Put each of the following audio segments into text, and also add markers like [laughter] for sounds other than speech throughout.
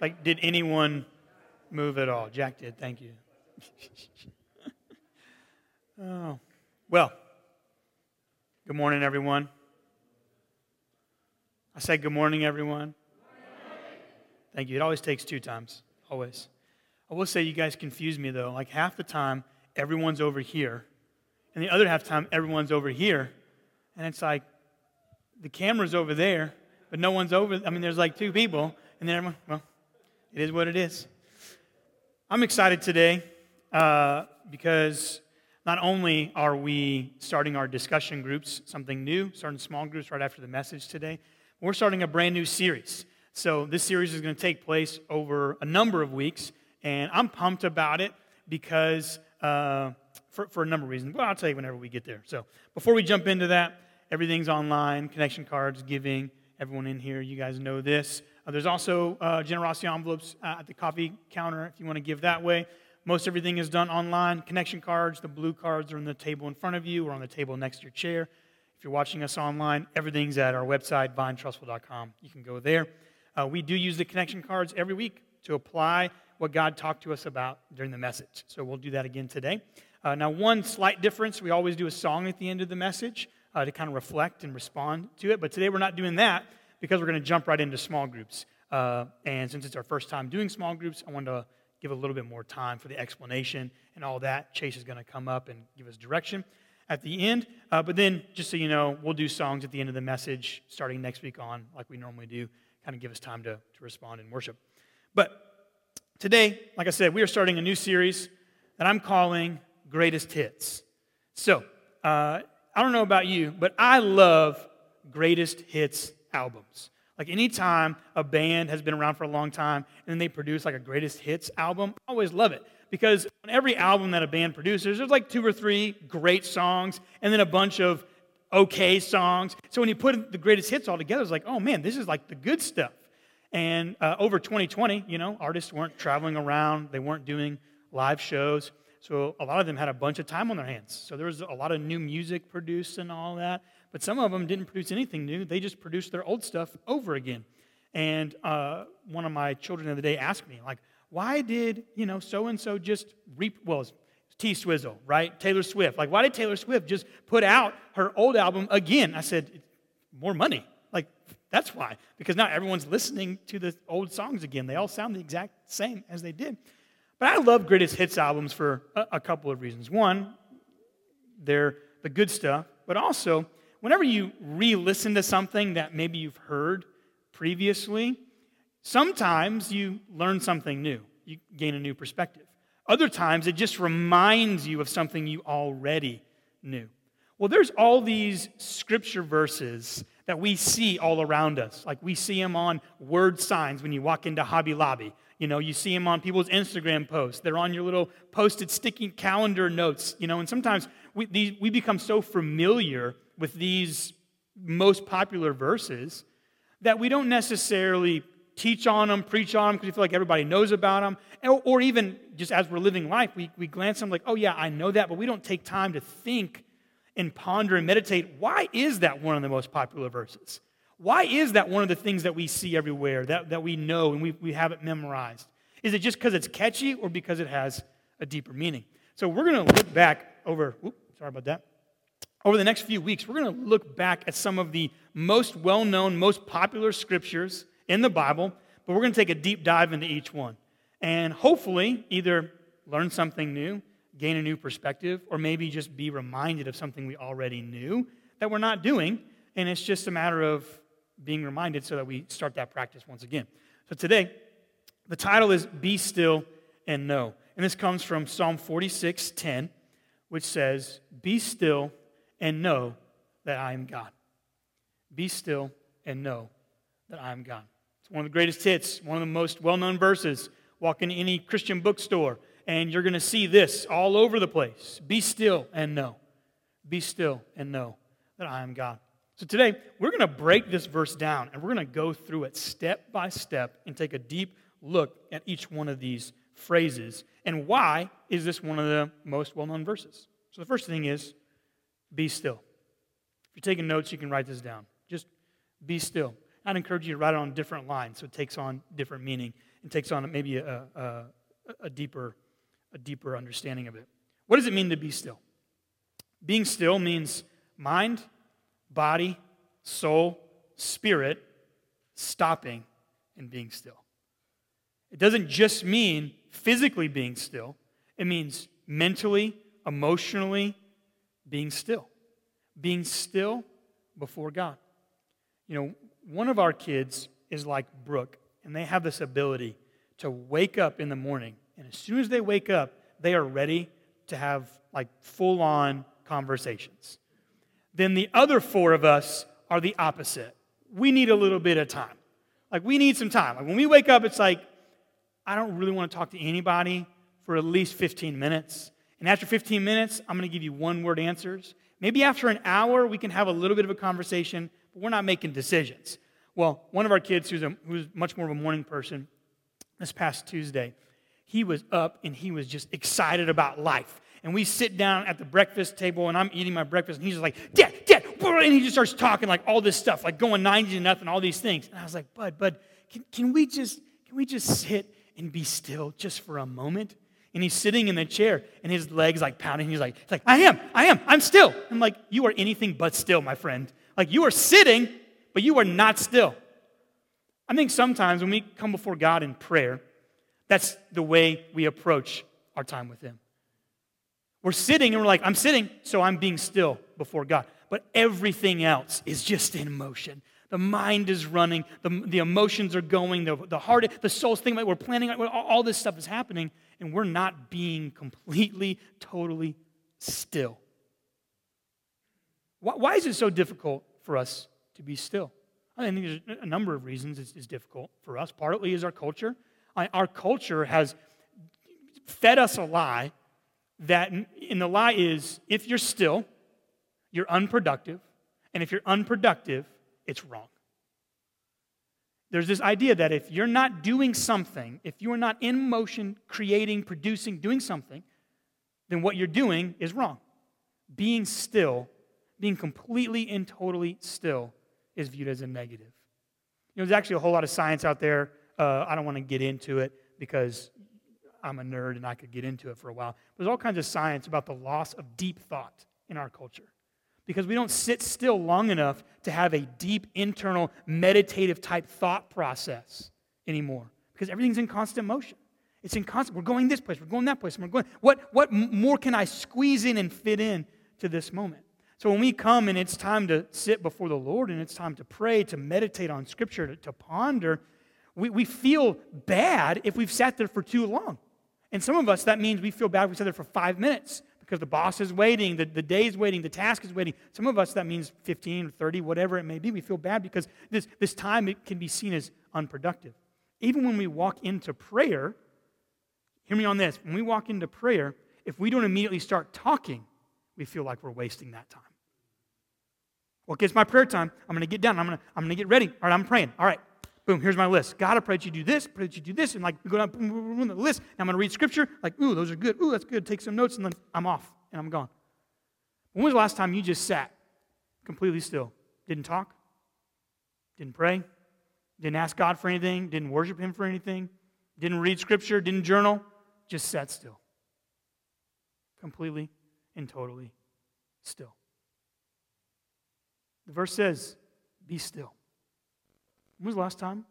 Like, did anyone move at all? Jack did. Thank you. [laughs] oh, well. Good morning, everyone. I said, Good morning, everyone. Thank you. It always takes two times, always. I will say, you guys confuse me, though. Like half the time, everyone's over here, and the other half the time, everyone's over here. And it's like, the camera's over there, but no one's over. I mean, there's like two people, and then everyone, well, it is what it is. I'm excited today uh, because not only are we starting our discussion groups, something new, starting small groups right after the message today, we're starting a brand new series. So, this series is going to take place over a number of weeks, and I'm pumped about it because uh, for, for a number of reasons. Well, I'll tell you whenever we get there. So, before we jump into that, everything's online connection cards, giving. Everyone in here, you guys know this. Uh, there's also uh, generosity envelopes uh, at the coffee counter if you want to give that way. Most everything is done online. Connection cards, the blue cards are on the table in front of you or on the table next to your chair. If you're watching us online, everything's at our website, vinetrussville.com. You can go there. Uh, we do use the connection cards every week to apply what God talked to us about during the message. So we'll do that again today. Uh, now, one slight difference we always do a song at the end of the message uh, to kind of reflect and respond to it. But today we're not doing that because we're going to jump right into small groups. Uh, and since it's our first time doing small groups, I wanted to give a little bit more time for the explanation and all that. Chase is going to come up and give us direction at the end. Uh, but then, just so you know, we'll do songs at the end of the message starting next week on, like we normally do, kind of give us time to, to respond and worship. But today, like I said, we are starting a new series that I'm calling Greatest Hits. So, uh, I don't know about you, but I love greatest hits albums. Like anytime a band has been around for a long time and then they produce like a greatest hits album, I always love it because on every album that a band produces, there's like two or three great songs and then a bunch of okay songs. So when you put the greatest hits all together, it's like, oh man, this is like the good stuff. And uh, over 2020, you know, artists weren't traveling around, they weren't doing live shows. So a lot of them had a bunch of time on their hands. So there was a lot of new music produced and all that. But some of them didn't produce anything new. They just produced their old stuff over again. And uh, one of my children the other day asked me, like, why did, you know, so and so just reap, well, T Swizzle, right? Taylor Swift. Like, why did Taylor Swift just put out her old album again? I said, more money. Like, that's why. Because now everyone's listening to the old songs again. They all sound the exact same as they did. But I love greatest hits albums for a, a couple of reasons. One, they're the good stuff, but also, whenever you re listen to something that maybe you've heard previously, Sometimes you learn something new, you gain a new perspective. Other times it just reminds you of something you already knew. Well, there's all these scripture verses that we see all around us. Like we see them on word signs when you walk into Hobby Lobby. You know, you see them on people's Instagram posts. They're on your little posted sticky calendar notes. You know, and sometimes we, these, we become so familiar with these most popular verses that we don't necessarily teach on them, preach on them because we feel like everybody knows about them. Or, or even just as we're living life, we, we glance at them like, oh, yeah, I know that, but we don't take time to think and ponder and meditate. Why is that one of the most popular verses? Why is that one of the things that we see everywhere, that, that we know and we, we have it memorized? Is it just because it's catchy or because it has a deeper meaning? So we're going to look back over, whoop, sorry about that. Over the next few weeks, we're going to look back at some of the most well known, most popular scriptures in the Bible, but we're going to take a deep dive into each one. And hopefully, either learn something new, gain a new perspective, or maybe just be reminded of something we already knew that we're not doing. And it's just a matter of being reminded so that we start that practice once again. So today, the title is Be Still and Know. And this comes from Psalm 46 10, which says, Be still and know that I am God. Be still and know that I am God. It's one of the greatest hits, one of the most well known verses. Walk in any Christian bookstore, and you're going to see this all over the place. Be still and know. Be still and know that I am God. So today, we're going to break this verse down, and we're going to go through it step by step and take a deep look at each one of these phrases. And why is this one of the most well known verses? So the first thing is be still. If you're taking notes, you can write this down. Just be still. I'd encourage you to write it on different lines so it takes on different meaning. and takes on maybe a, a, a, deeper, a deeper understanding of it. What does it mean to be still? Being still means mind, body, soul, spirit stopping and being still. It doesn't just mean physically being still, it means mentally, emotionally being still. Being still before God. You know, one of our kids is like Brooke, and they have this ability to wake up in the morning, and as soon as they wake up, they are ready to have like full on conversations. Then the other four of us are the opposite. We need a little bit of time. Like, we need some time. Like, when we wake up, it's like, I don't really want to talk to anybody for at least 15 minutes. And after 15 minutes, I'm going to give you one word answers. Maybe after an hour, we can have a little bit of a conversation, but we're not making decisions. Well, one of our kids, who's, a, who's much more of a morning person, this past Tuesday, he was up and he was just excited about life. And we sit down at the breakfast table and I'm eating my breakfast and he's just like, Dad, Dad, and he just starts talking like all this stuff, like going 90 to nothing, all these things. And I was like, Bud, Bud, can, can we just can we just sit and be still just for a moment? And he's sitting in the chair and his legs like pounding. He's like, he's like, I am, I am, I'm still. I'm like, you are anything but still, my friend. Like you are sitting, but you are not still. I think sometimes when we come before God in prayer, that's the way we approach our time with Him. We're sitting and we're like, I'm sitting, so I'm being still before God. But everything else is just in motion. The mind is running, the, the emotions are going, the, the heart, the soul's thinking we're planning, all this stuff is happening, and we're not being completely, totally still. Why, why is it so difficult for us to be still? I think there's a number of reasons it's, it's difficult for us. Partly is our culture. I, our culture has fed us a lie that, and the lie is if you're still, you're unproductive, and if you're unproductive, it's wrong. There's this idea that if you're not doing something, if you are not in motion, creating, producing, doing something, then what you're doing is wrong. Being still, being completely and totally still, is viewed as a negative. You know, there's actually a whole lot of science out there. Uh, I don't want to get into it because I'm a nerd and I could get into it for a while. There's all kinds of science about the loss of deep thought in our culture because we don't sit still long enough to have a deep internal meditative type thought process anymore because everything's in constant motion. It's in constant. We're going this place. We're going that place. We're going. What what more can I squeeze in and fit in to this moment? So when we come and it's time to sit before the Lord and it's time to pray, to meditate on Scripture, to, to ponder, we, we feel bad if we've sat there for too long. And some of us, that means we feel bad if we sat there for five minutes because the boss is waiting, the, the day is waiting, the task is waiting. Some of us, that means 15 or 30, whatever it may be. We feel bad because this, this time it can be seen as unproductive. Even when we walk into prayer, hear me on this. When we walk into prayer, if we don't immediately start talking, we feel like we're wasting that time. Well, it's my prayer time. I'm going to get down. I'm going to, I'm going to get ready. All right, I'm praying. All right, boom, here's my list. God, I pray that you do this, pray that you do this, and like go down boom, boom, boom, the list. And I'm going to read scripture. Like, ooh, those are good. Ooh, that's good. Take some notes, and then I'm off and I'm gone. When was the last time you just sat completely still? Didn't talk? Didn't pray? Didn't ask God for anything? Didn't worship Him for anything? Didn't read scripture? Didn't journal? Just sat still. Completely and totally still. The verse says, Be still. When was the last time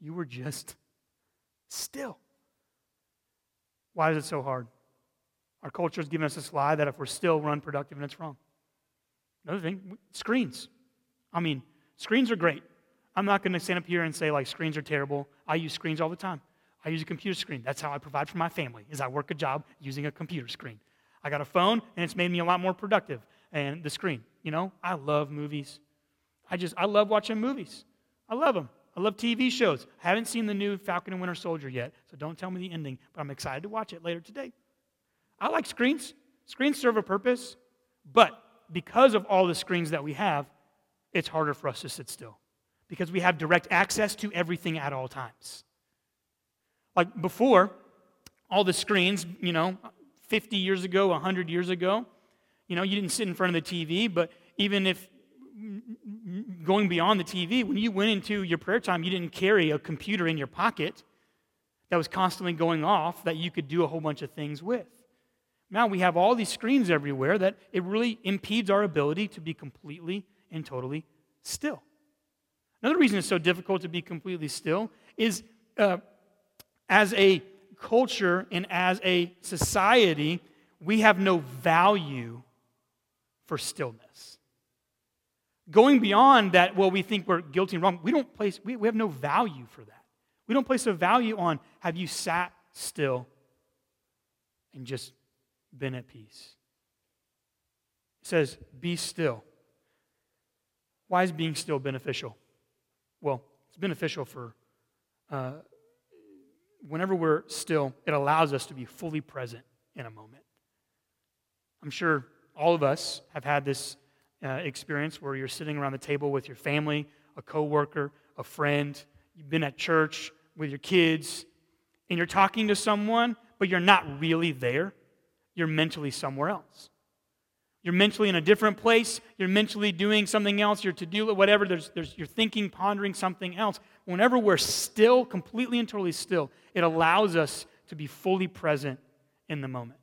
you were just still? Why is it so hard? Our culture has given us this lie that if we're still, we're unproductive and it's wrong. Another thing, screens. I mean, screens are great. I'm not going to stand up here and say, like, screens are terrible. I use screens all the time. I use a computer screen. That's how I provide for my family, is I work a job using a computer screen. I got a phone, and it's made me a lot more productive. And the screen, you know, I love movies. I just, I love watching movies. I love them. I love TV shows. I haven't seen the new Falcon and Winter Soldier yet, so don't tell me the ending, but I'm excited to watch it later today. I like screens. Screens serve a purpose, but because of all the screens that we have, it's harder for us to sit still because we have direct access to everything at all times. Like before, all the screens, you know, 50 years ago, 100 years ago, you know, you didn't sit in front of the TV, but even if going beyond the TV, when you went into your prayer time, you didn't carry a computer in your pocket. that was constantly going off that you could do a whole bunch of things with. Now we have all these screens everywhere that it really impedes our ability to be completely and totally still. Another reason it's so difficult to be completely still is uh, as a culture and as a society, we have no value for stillness. Going beyond that, well, we think we're guilty and wrong, we don't place, we, we have no value for that. We don't place a value on have you sat still and just been at peace. It says, be still. Why is being still beneficial? Well, it's beneficial for uh, whenever we're still, it allows us to be fully present in a moment. I'm sure all of us have had this uh, experience where you're sitting around the table with your family, a coworker, a friend, you've been at church with your kids, and you're talking to someone, but you're not really there. You're mentally somewhere else. You're mentally in a different place. You're mentally doing something else. You're to do whatever. There's, there's, you're thinking, pondering something else. Whenever we're still, completely and totally still, it allows us to be fully present in the moment.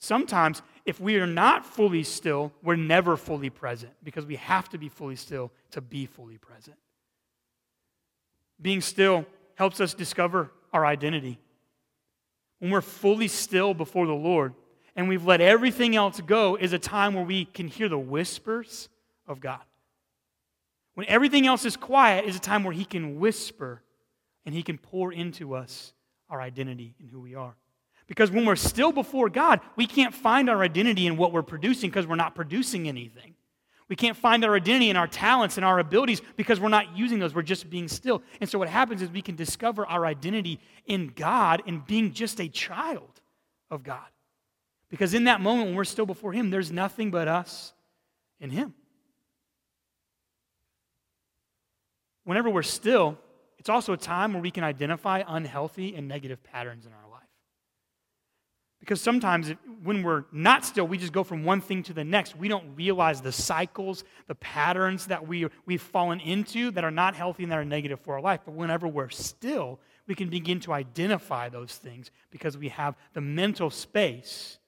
Sometimes, if we are not fully still, we're never fully present because we have to be fully still to be fully present. Being still helps us discover our identity. When we're fully still before the Lord, and we've let everything else go is a time where we can hear the whispers of God. When everything else is quiet is a time where He can whisper and He can pour into us our identity and who we are. Because when we're still before God, we can't find our identity in what we're producing because we're not producing anything. We can't find our identity in our talents and our abilities because we're not using those. We're just being still. And so what happens is we can discover our identity in God and being just a child of God. Because in that moment when we're still before Him, there's nothing but us and Him. Whenever we're still, it's also a time where we can identify unhealthy and negative patterns in our. Because sometimes when we're not still, we just go from one thing to the next. We don't realize the cycles, the patterns that we, we've fallen into that are not healthy and that are negative for our life. But whenever we're still, we can begin to identify those things because we have the mental space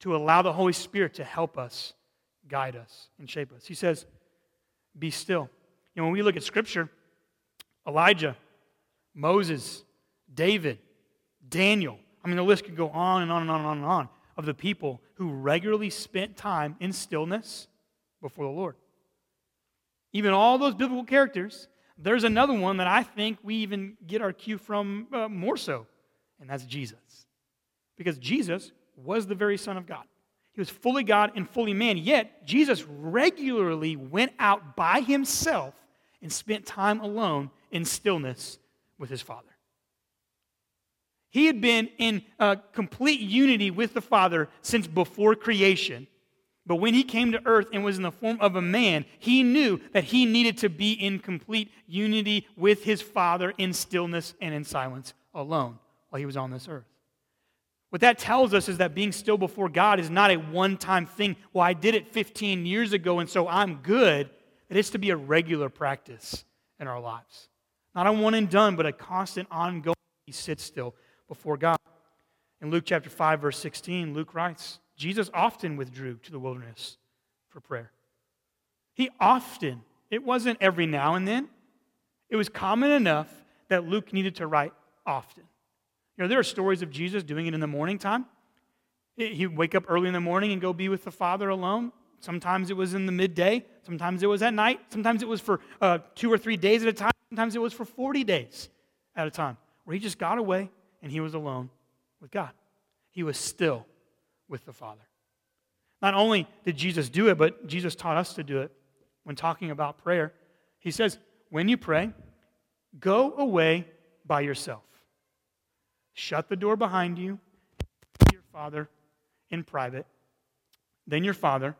to allow the Holy Spirit to help us, guide us, and shape us. He says, Be still. You know, when we look at Scripture, Elijah, Moses, David, Daniel, I mean, the list could go on and on and on and on and on of the people who regularly spent time in stillness before the Lord. Even all those biblical characters, there's another one that I think we even get our cue from uh, more so, and that's Jesus. Because Jesus was the very Son of God. He was fully God and fully man. Yet, Jesus regularly went out by himself and spent time alone in stillness with his Father. He had been in uh, complete unity with the Father since before creation. But when he came to earth and was in the form of a man, he knew that he needed to be in complete unity with his Father in stillness and in silence alone while he was on this earth. What that tells us is that being still before God is not a one time thing. Well, I did it 15 years ago, and so I'm good. It is to be a regular practice in our lives. Not a one and done, but a constant, ongoing, he sits still before God. In Luke chapter 5, verse 16, Luke writes Jesus often withdrew to the wilderness for prayer. He often, it wasn't every now and then, it was common enough that Luke needed to write often. You know, there are stories of Jesus doing it in the morning time. He'd wake up early in the morning and go be with the Father alone. Sometimes it was in the midday. Sometimes it was at night. Sometimes it was for uh, two or three days at a time. Sometimes it was for 40 days at a time, where he just got away and he was alone with God. He was still with the Father. Not only did Jesus do it, but Jesus taught us to do it when talking about prayer. He says, when you pray, go away by yourself. Shut the door behind you. Your Father in private. Then your Father,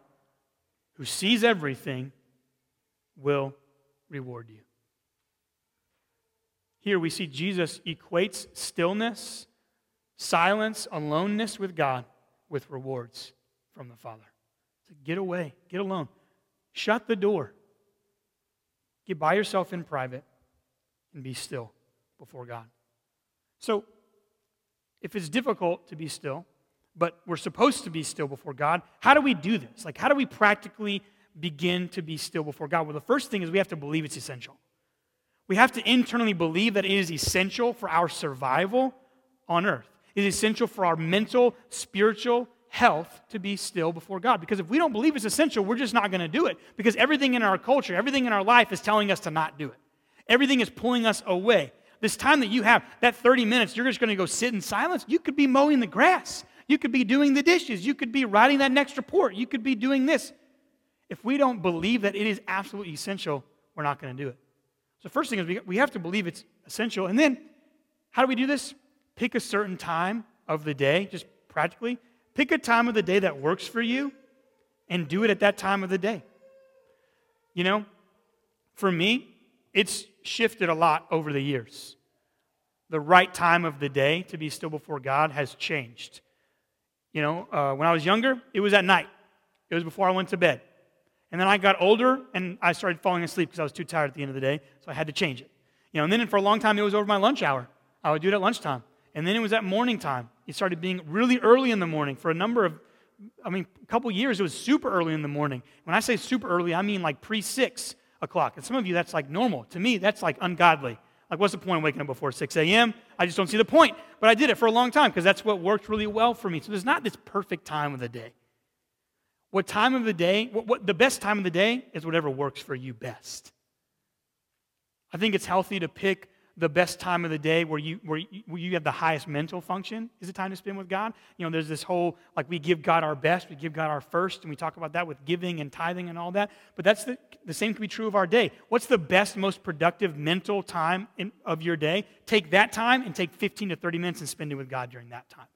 who sees everything, will reward you. Here we see Jesus equates stillness, silence, aloneness with God with rewards from the Father. So get away, get alone, shut the door, get by yourself in private, and be still before God. So, if it's difficult to be still, but we're supposed to be still before God, how do we do this? Like, how do we practically begin to be still before God? Well, the first thing is we have to believe it's essential. We have to internally believe that it is essential for our survival on earth. It is essential for our mental, spiritual health to be still before God. Because if we don't believe it's essential, we're just not going to do it. Because everything in our culture, everything in our life is telling us to not do it. Everything is pulling us away. This time that you have, that 30 minutes, you're just going to go sit in silence. You could be mowing the grass. You could be doing the dishes. You could be writing that next report. You could be doing this. If we don't believe that it is absolutely essential, we're not going to do it. So, first thing is we have to believe it's essential. And then, how do we do this? Pick a certain time of the day, just practically. Pick a time of the day that works for you and do it at that time of the day. You know, for me, it's shifted a lot over the years. The right time of the day to be still before God has changed. You know, uh, when I was younger, it was at night, it was before I went to bed. And then I got older and I started falling asleep because I was too tired at the end of the day, so I had to change it. You know, and then for a long time, it was over my lunch hour. I would do it at lunchtime. And then it was at morning time. It started being really early in the morning for a number of, I mean, a couple years, it was super early in the morning. When I say super early, I mean like pre 6 o'clock. And some of you, that's like normal. To me, that's like ungodly. Like, what's the point of waking up before 6 a.m.? I just don't see the point. But I did it for a long time because that's what worked really well for me. So there's not this perfect time of the day. What time of the day, what, what, the best time of the day is whatever works for you best. I think it's healthy to pick the best time of the day where you, where you, where you have the highest mental function is the time to spend with God. You know, there's this whole, like, we give God our best, we give God our first, and we talk about that with giving and tithing and all that. But that's the, the same can be true of our day. What's the best, most productive mental time in, of your day? Take that time and take 15 to 30 minutes and spend it with God during that time.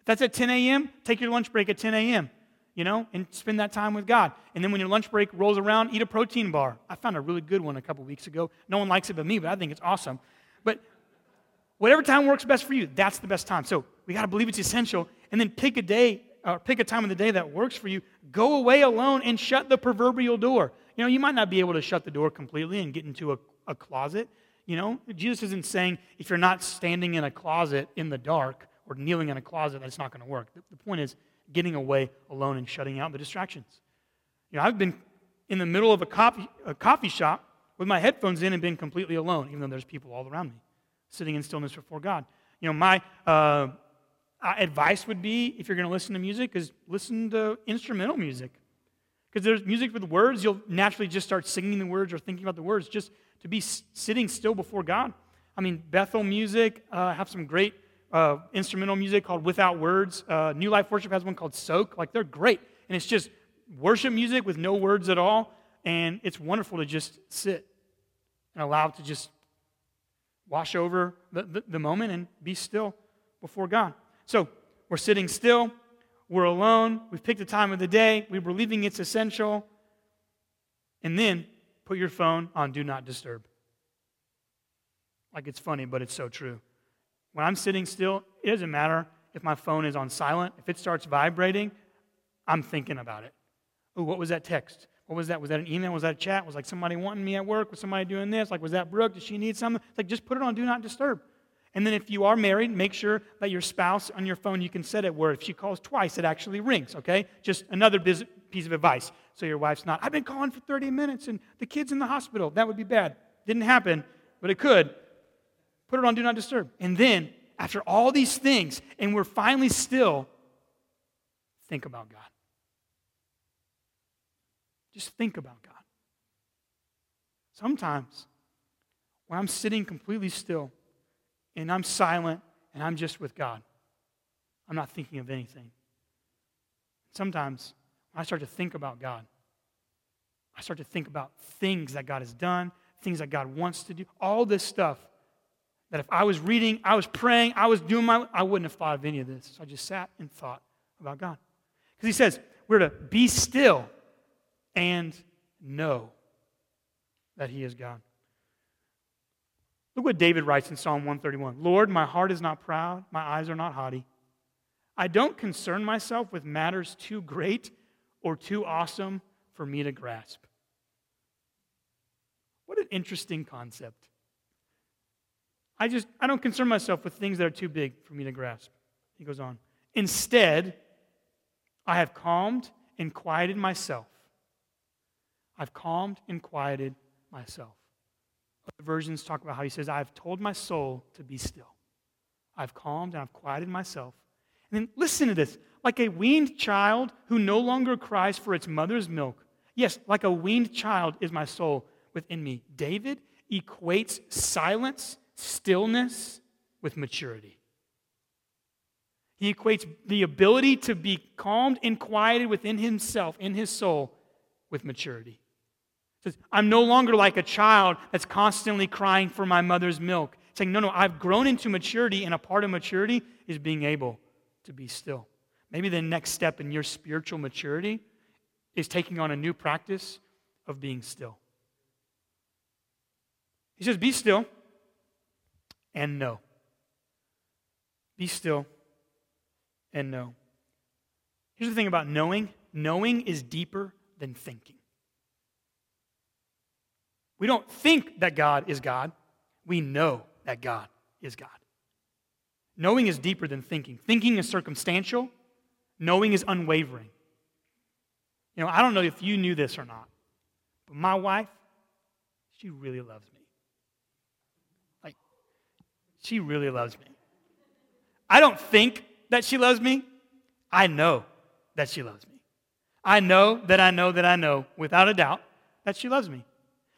If that's at 10 a.m., take your lunch break at 10 a.m you know, and spend that time with God. And then when your lunch break rolls around, eat a protein bar. I found a really good one a couple weeks ago. No one likes it but me, but I think it's awesome. But whatever time works best for you, that's the best time. So we got to believe it's essential. And then pick a day, or pick a time of the day that works for you. Go away alone and shut the proverbial door. You know, you might not be able to shut the door completely and get into a, a closet. You know, Jesus isn't saying if you're not standing in a closet in the dark or kneeling in a closet, that's not going to work. The, the point is getting away alone and shutting out the distractions. You know, I've been in the middle of a coffee, a coffee shop with my headphones in and been completely alone, even though there's people all around me, sitting in stillness before God. You know, my uh, advice would be if you're going to listen to music, is listen to instrumental music. Because there's music with words, you'll naturally just start singing the words or thinking about the words, just to be sitting still before God. I mean, Bethel music uh, have some great uh, instrumental music called Without Words. Uh, New Life Worship has one called Soak. Like, they're great. And it's just worship music with no words at all. And it's wonderful to just sit and allow it to just wash over the, the, the moment and be still before God. So we're sitting still, we're alone, we've picked the time of the day, we're believing it's essential, and then put your phone on Do Not Disturb. Like it's funny, but it's so true. When I'm sitting still, it doesn't matter if my phone is on silent. If it starts vibrating, I'm thinking about it. Oh, what was that text? What was that? Was that an email? Was that a chat? Was like somebody wanting me at work? Was somebody doing this? Like, was that Brooke? Did she need something? It's like, just put it on Do Not Disturb. And then if you are married, make sure that your spouse on your phone, you can set it where if she calls twice, it actually rings, okay? Just another piece of advice. So your wife's not, I've been calling for 30 minutes and the kid's in the hospital. That would be bad. Didn't happen, but it could. Put it on Do Not Disturb. And then, after all these things, and we're finally still, think about God. Just think about God. Sometimes, when I'm sitting completely still and I'm silent and I'm just with God, I'm not thinking of anything. Sometimes, when I start to think about God, I start to think about things that God has done, things that God wants to do, all this stuff that if I was reading, I was praying, I was doing my, I wouldn't have thought of any of this. So I just sat and thought about God. Because he says, we're to be still and know that He is God. Look what David writes in Psalm 131 Lord, my heart is not proud, my eyes are not haughty. I don't concern myself with matters too great or too awesome for me to grasp. What an interesting concept. I just, I don't concern myself with things that are too big for me to grasp. He goes on. Instead, I have calmed and quieted myself. I've calmed and quieted myself. Other versions talk about how he says, I've told my soul to be still. I've calmed and I've quieted myself. And then listen to this like a weaned child who no longer cries for its mother's milk. Yes, like a weaned child is my soul within me. David equates silence, stillness, with maturity. He equates the ability to be calmed and quieted within himself, in his soul, with maturity. He says, I'm no longer like a child that's constantly crying for my mother's milk. Saying, no, no, I've grown into maturity, and a part of maturity is being able to be still. Maybe the next step in your spiritual maturity is taking on a new practice of being still. He says, Be still and know. Be still and know. Here's the thing about knowing knowing is deeper than thinking. We don't think that God is God, we know that God is God. Knowing is deeper than thinking. Thinking is circumstantial, knowing is unwavering. You know, I don't know if you knew this or not, but my wife, she really loves me. She really loves me. I don't think that she loves me. I know that she loves me. I know that I know that I know, without a doubt, that she loves me.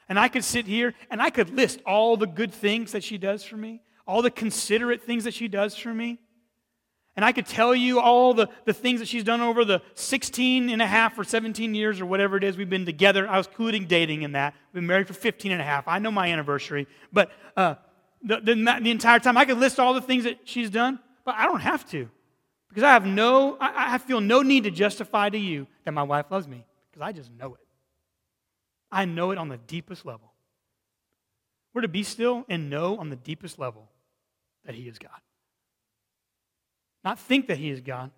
And I could sit here and I could list all the good things that she does for me, all the considerate things that she does for me. And I could tell you all the, the things that she's done over the 16 and a half or 17 years or whatever it is we've been together. I was including dating in that. We've been married for 15 and a half. I know my anniversary. But uh, the, the, the, entire time, I could list all the things that she's done, but I don't have to. Because I have no, I, I feel no need to justify to you that my wife loves me, because I just know it. I know it on the deepest level. We're to be still and know on the deepest level that He is God. Not think that He is God,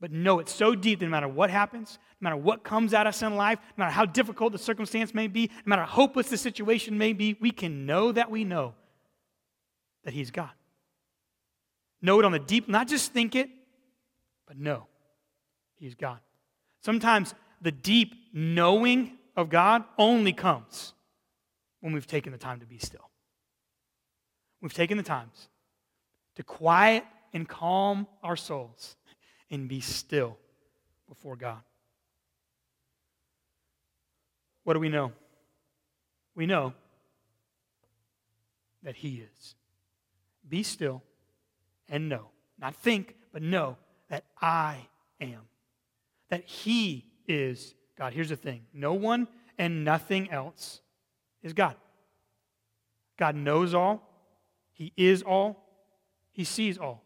but know it so deep that no matter what happens, no matter what comes at us in life, no matter how difficult the circumstance may be, no matter how hopeless the situation may be, we can know that we know that He's God. Know it on the deep, not just think it, but know He's God. Sometimes the deep knowing of God only comes when we've taken the time to be still. We've taken the times to quiet and calm our souls and be still before God. What do we know? We know that He is. Be still and know, not think, but know that I am, that He is God. Here's the thing no one and nothing else is God. God knows all, He is all, He sees all.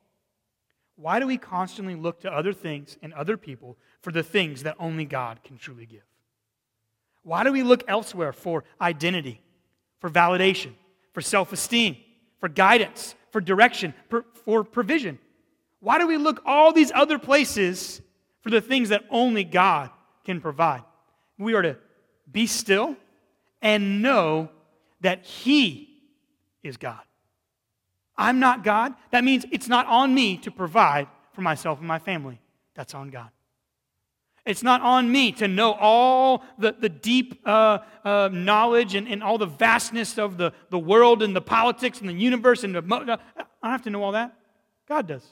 Why do we constantly look to other things and other people for the things that only God can truly give? Why do we look elsewhere for identity, for validation, for self esteem, for guidance, for direction, for, for provision? Why do we look all these other places for the things that only God can provide? We are to be still and know that He is God. I'm not God. That means it's not on me to provide for myself and my family. That's on God. It's not on me to know all the, the deep uh, uh, knowledge and, and all the vastness of the, the world and the politics and the universe. And the, I don't have to know all that. God does.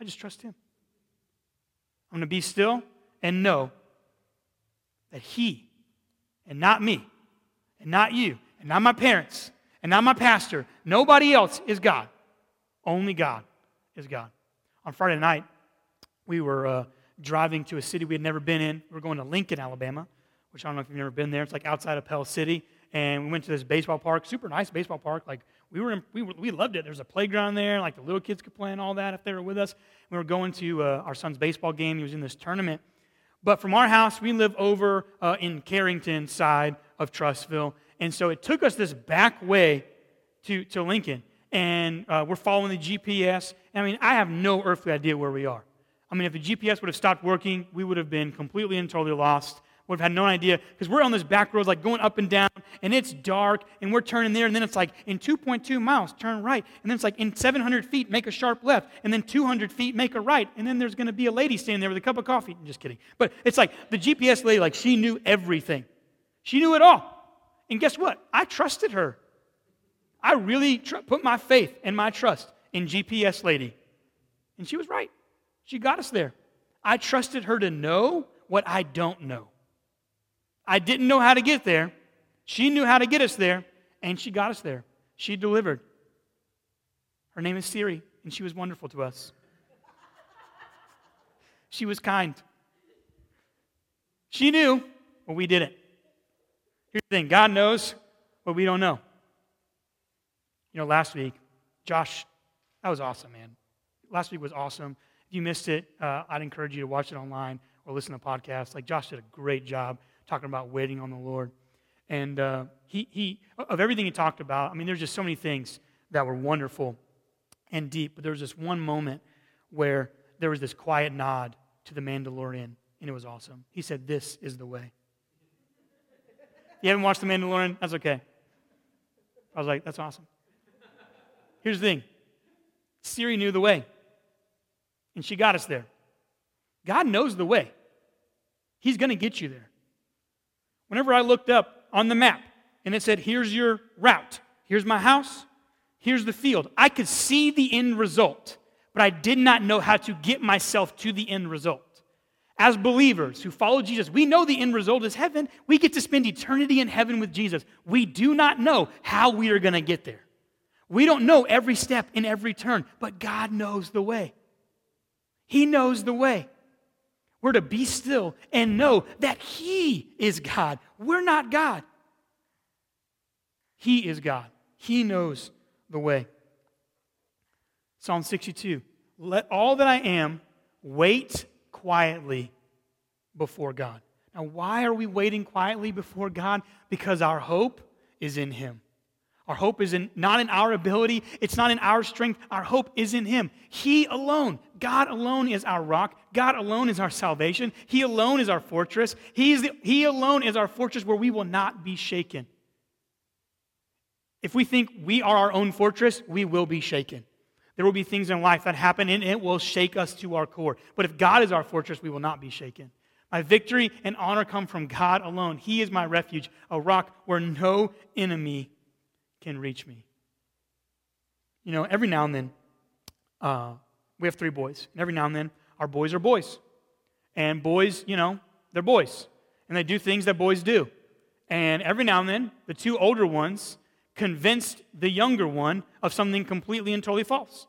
I just trust Him. I'm going to be still and know that He and not me and not you and not my parents and not my pastor, nobody else is God. Only God is God. On Friday night, we were uh, driving to a city we had never been in. We were going to Lincoln, Alabama, which I don't know if you've never been there. It's like outside of Pell City. And we went to this baseball park, super nice baseball park. Like we were, in, we were, we loved it. There was a playground there, like the little kids could play and all that if they were with us. We were going to uh, our son's baseball game. He was in this tournament. But from our house, we live over uh, in Carrington side of Trussville. And so it took us this back way to, to Lincoln. And uh, we're following the GPS. I mean, I have no earthly idea where we are. I mean, if the GPS would have stopped working, we would have been completely and totally lost. Would have had no idea because we're on this back road, like going up and down, and it's dark, and we're turning there, and then it's like in 2.2 miles, turn right, and then it's like in 700 feet, make a sharp left, and then 200 feet, make a right, and then there's going to be a lady standing there with a cup of coffee. I'm Just kidding. But it's like the GPS lady, like she knew everything. She knew it all. And guess what? I trusted her. I really tr- put my faith and my trust in GPS lady. And she was right. She got us there. I trusted her to know what I don't know. I didn't know how to get there. She knew how to get us there, and she got us there. She delivered. Her name is Siri, and she was wonderful to us. She was kind. She knew, but we didn't. Here's the thing God knows what we don't know. You know, last week, Josh, that was awesome, man. Last week was awesome. If you missed it, uh, I'd encourage you to watch it online or listen to podcasts. Like Josh did a great job talking about waiting on the Lord. And uh, he, he, of everything he talked about, I mean, there's just so many things that were wonderful and deep. But there was this one moment where there was this quiet nod to the Mandalorian, and it was awesome. He said, This is the way. You haven't watched The Mandalorian, that's okay. I was like, That's awesome. Here's the thing Siri knew the way, and she got us there. God knows the way, He's going to get you there. Whenever I looked up on the map and it said, here's your route, here's my house, here's the field, I could see the end result, but I did not know how to get myself to the end result. As believers who follow Jesus, we know the end result is heaven. We get to spend eternity in heaven with Jesus. We do not know how we are going to get there. We don't know every step in every turn, but God knows the way. He knows the way. We're to be still and know that He is God. We're not God. He is God. He knows the way. Psalm 62 Let all that I am wait quietly before God. Now, why are we waiting quietly before God? Because our hope is in Him. Our hope is in, not in our ability, it's not in our strength. Our hope is in Him. He alone, God alone is our rock. God alone is our salvation. He alone is our fortress. He, is the, he alone is our fortress where we will not be shaken. If we think we are our own fortress, we will be shaken. There will be things in life that happen and it will shake us to our core. But if God is our fortress, we will not be shaken. My victory and honor come from God alone. He is my refuge, a rock where no enemy can reach me. You know, every now and then, uh, we have three boys, and every now and then, our boys are boys. And boys, you know, they're boys, and they do things that boys do. And every now and then, the two older ones convinced the younger one of something completely and totally false.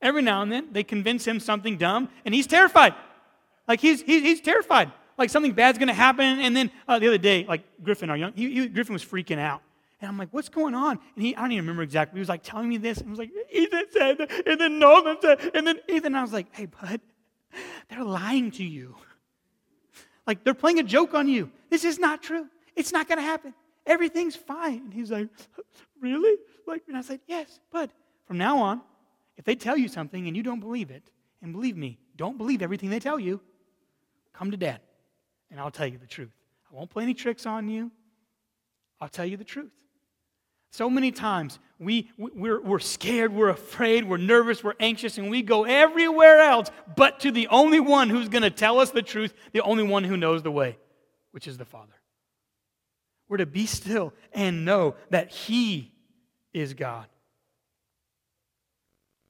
Every now and then, they convince him something dumb, and he's terrified. Like, he's, he's, he's terrified. Like, something bad's going to happen. And then uh, the other day, like, Griffin, our young, he, he, Griffin was freaking out. And I'm like, what's going on? And he, I don't even remember exactly. He was like telling me this. And he was like, Ethan said, and then Norman said, and then Ethan. I was like, hey, bud, they're lying to you. Like they're playing a joke on you. This is not true. It's not going to happen. Everything's fine. And he's like, really? Like, and I said, yes, bud. From now on, if they tell you something and you don't believe it, and believe me, don't believe everything they tell you, come to dad, and I'll tell you the truth. I won't play any tricks on you. I'll tell you the truth. So many times we, we're, we're scared, we're afraid, we're nervous, we're anxious, and we go everywhere else but to the only one who's going to tell us the truth, the only one who knows the way, which is the Father. We're to be still and know that He is God.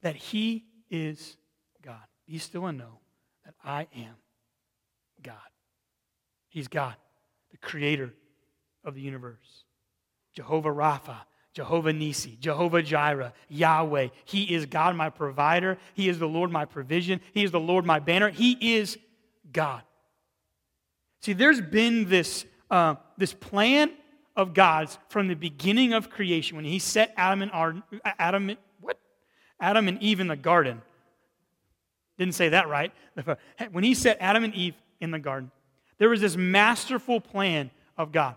That He is God. Be still and know that I am God. He's God, the creator of the universe. Jehovah Rapha, Jehovah Nisi, Jehovah Jireh, Yahweh. He is God, my provider. He is the Lord, my provision. He is the Lord, my banner. He is God. See, there's been this, uh, this plan of God's from the beginning of creation when He set Adam and Ar- Adam, what? Adam and Eve in the garden. Didn't say that right. When He set Adam and Eve in the garden, there was this masterful plan of God.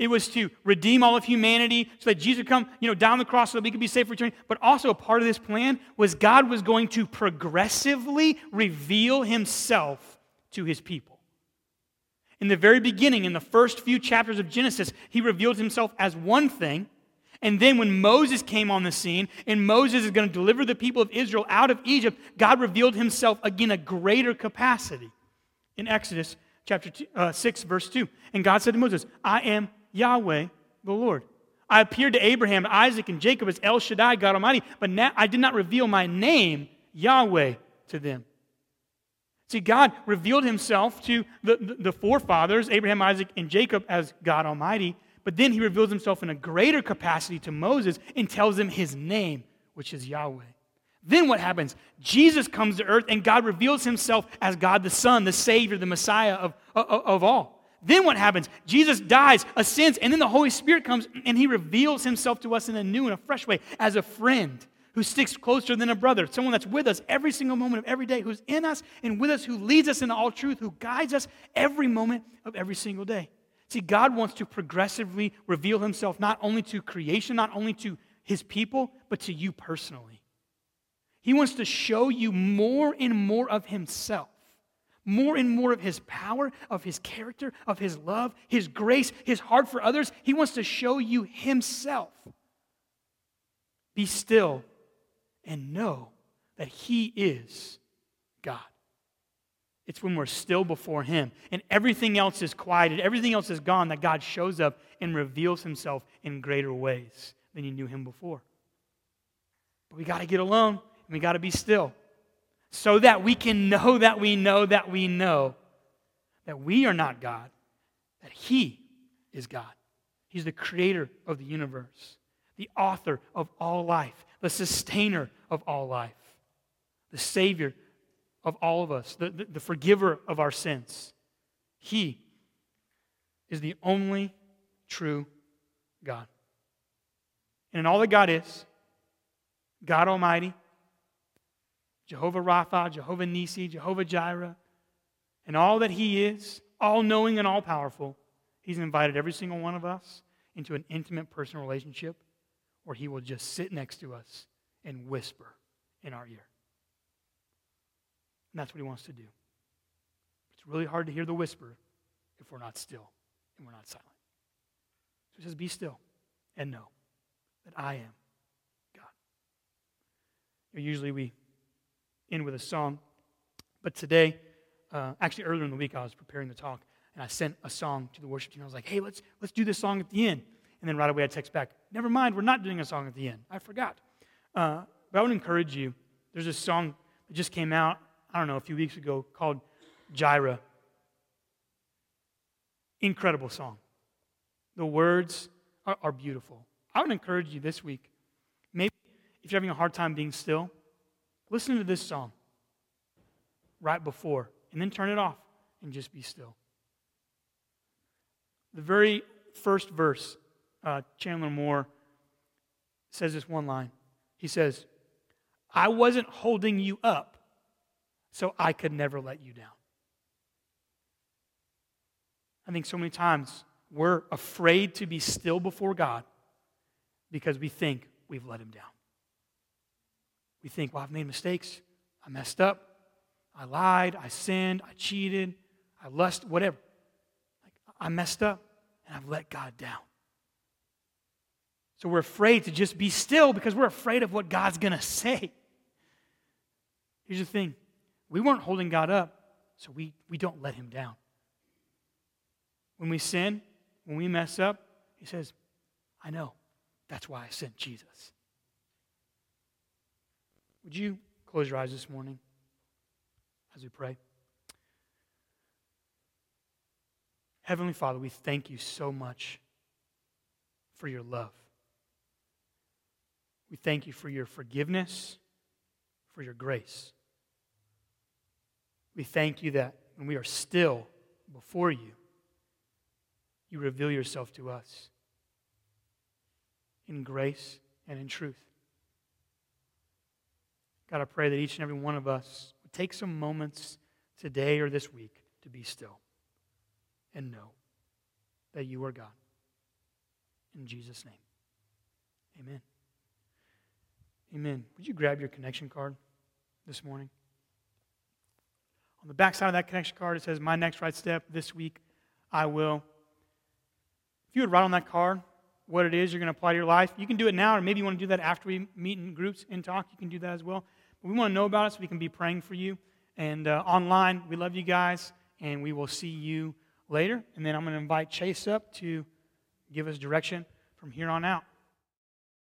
It was to redeem all of humanity so that Jesus would come, you know, down the cross so that we could be saved for eternity. But also a part of this plan was God was going to progressively reveal himself to his people. In the very beginning, in the first few chapters of Genesis, he revealed himself as one thing. And then when Moses came on the scene and Moses is going to deliver the people of Israel out of Egypt, God revealed himself again a greater capacity. In Exodus chapter two, uh, 6, verse 2. And God said to Moses, I am Yahweh the Lord. I appeared to Abraham, Isaac, and Jacob as El Shaddai, God Almighty, but now I did not reveal my name, Yahweh, to them. See, God revealed himself to the, the, the, forefathers, Abraham, Isaac, and Jacob, as God Almighty, but then he reveals himself in a greater capacity to Moses and tells him his name, which is Yahweh. Then what happens? Jesus comes to earth and God reveals himself as God the Son, the Savior, the Messiah of, of, of all. Then what happens? Jesus dies, ascends, and then the Holy Spirit comes and he reveals himself to us in a new and a fresh way as a friend who sticks closer than a brother, someone that's with us every single moment of every day, who's in us and with us, who leads us into all truth, who guides us every moment of every single day. See, God wants to progressively reveal himself not only to creation, not only to his people, but to you personally. He wants to show you more and more of himself more and more of his power, of his character, of his love, his grace, his heart for others. He wants to show you himself. Be still and know that he is God. It's when we're still before him and everything else is quieted, everything else is gone, that God shows up and reveals himself in greater ways than you knew him before. But we got to get alone and we got to be still so that we can know [laughs] that we know that we know that we are not God, that He is God. He's the creator of the universe, the author of all life, the sustainer of all life, the Savior of all of us, the, the, the forgiver of our sins. He is the only true God. And in all that God is, God Almighty, Jehovah Rapha, Jehovah Nisi, Jehovah Jireh, and all that He is, all knowing and all powerful, He's invited every single one of us into an intimate personal relationship where He will just sit next to us and whisper in our ear. And that's what He wants to do. It's really hard to hear the whisper if we're not still and we're not silent. So He says, Be still and know that I am God. Usually we end with a song. But today, uh, actually earlier in the week, I was preparing the talk, and I sent a song to the worship team. I was like, hey, let's, let's do this song at the end. And then right away I text back, never mind, we're not doing a song at the end. I forgot. Uh, but I would encourage you. There's a song that just came out, I don't know, a few weeks ago called Jireh. Incredible song. The words are, are beautiful. I would encourage you this week, maybe if you're having a hard time being still, Listen to this song right before, and then turn it off and just be still. The very first verse, uh, Chandler Moore says this one line. He says, I wasn't holding you up, so I could never let you down. I think so many times we're afraid to be still before God because we think we've let him down. We think, well, I've made mistakes. I messed up. I lied. I sinned. I cheated. I lust, whatever. Like, I messed up and I've let God down. So we're afraid to just be still because we're afraid of what God's going to say. Here's the thing we weren't holding God up, so we, we don't let him down. When we sin, when we mess up, he says, I know. That's why I sent Jesus. Would you close your eyes this morning as we pray? Heavenly Father, we thank you so much for your love. We thank you for your forgiveness, for your grace. We thank you that when we are still before you, you reveal yourself to us in grace and in truth. God, I pray that each and every one of us would take some moments today or this week to be still and know that you are God. In Jesus' name, amen. Amen. Would you grab your connection card this morning? On the back side of that connection card, it says, My next right step this week. I will. If you would write on that card what it is you're going to apply to your life, you can do it now, or maybe you want to do that after we meet in groups and talk. You can do that as well. We want to know about it so we can be praying for you. And uh, online, we love you guys, and we will see you later. And then I'm going to invite Chase up to give us direction from here on out.